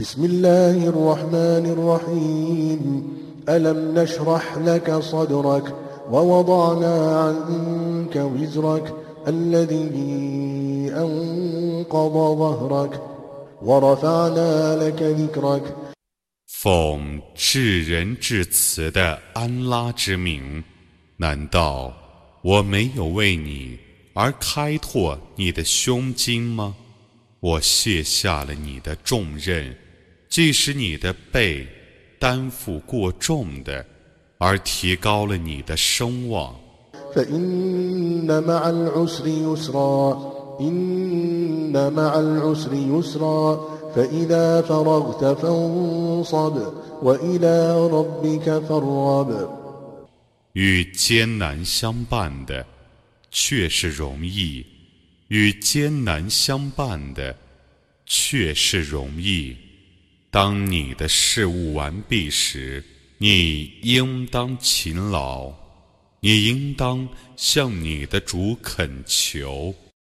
بسم الله الرحمن الرحيم ألم نشرح لك صدرك ووضعنا عنك وزرك الذي أنقض ظهرك ورفعنا لك ذكرك 奉至仁至慈的安拉之名，难道我没有为你而开拓你的胸襟吗？我卸下了你的重任， 即使你的背担负过重的，而提高了你的声望。与艰难相伴的，却是容易；与艰难相伴的，却是容易。当你的事务完毕时，你应当勤劳，你应当向你的主恳求。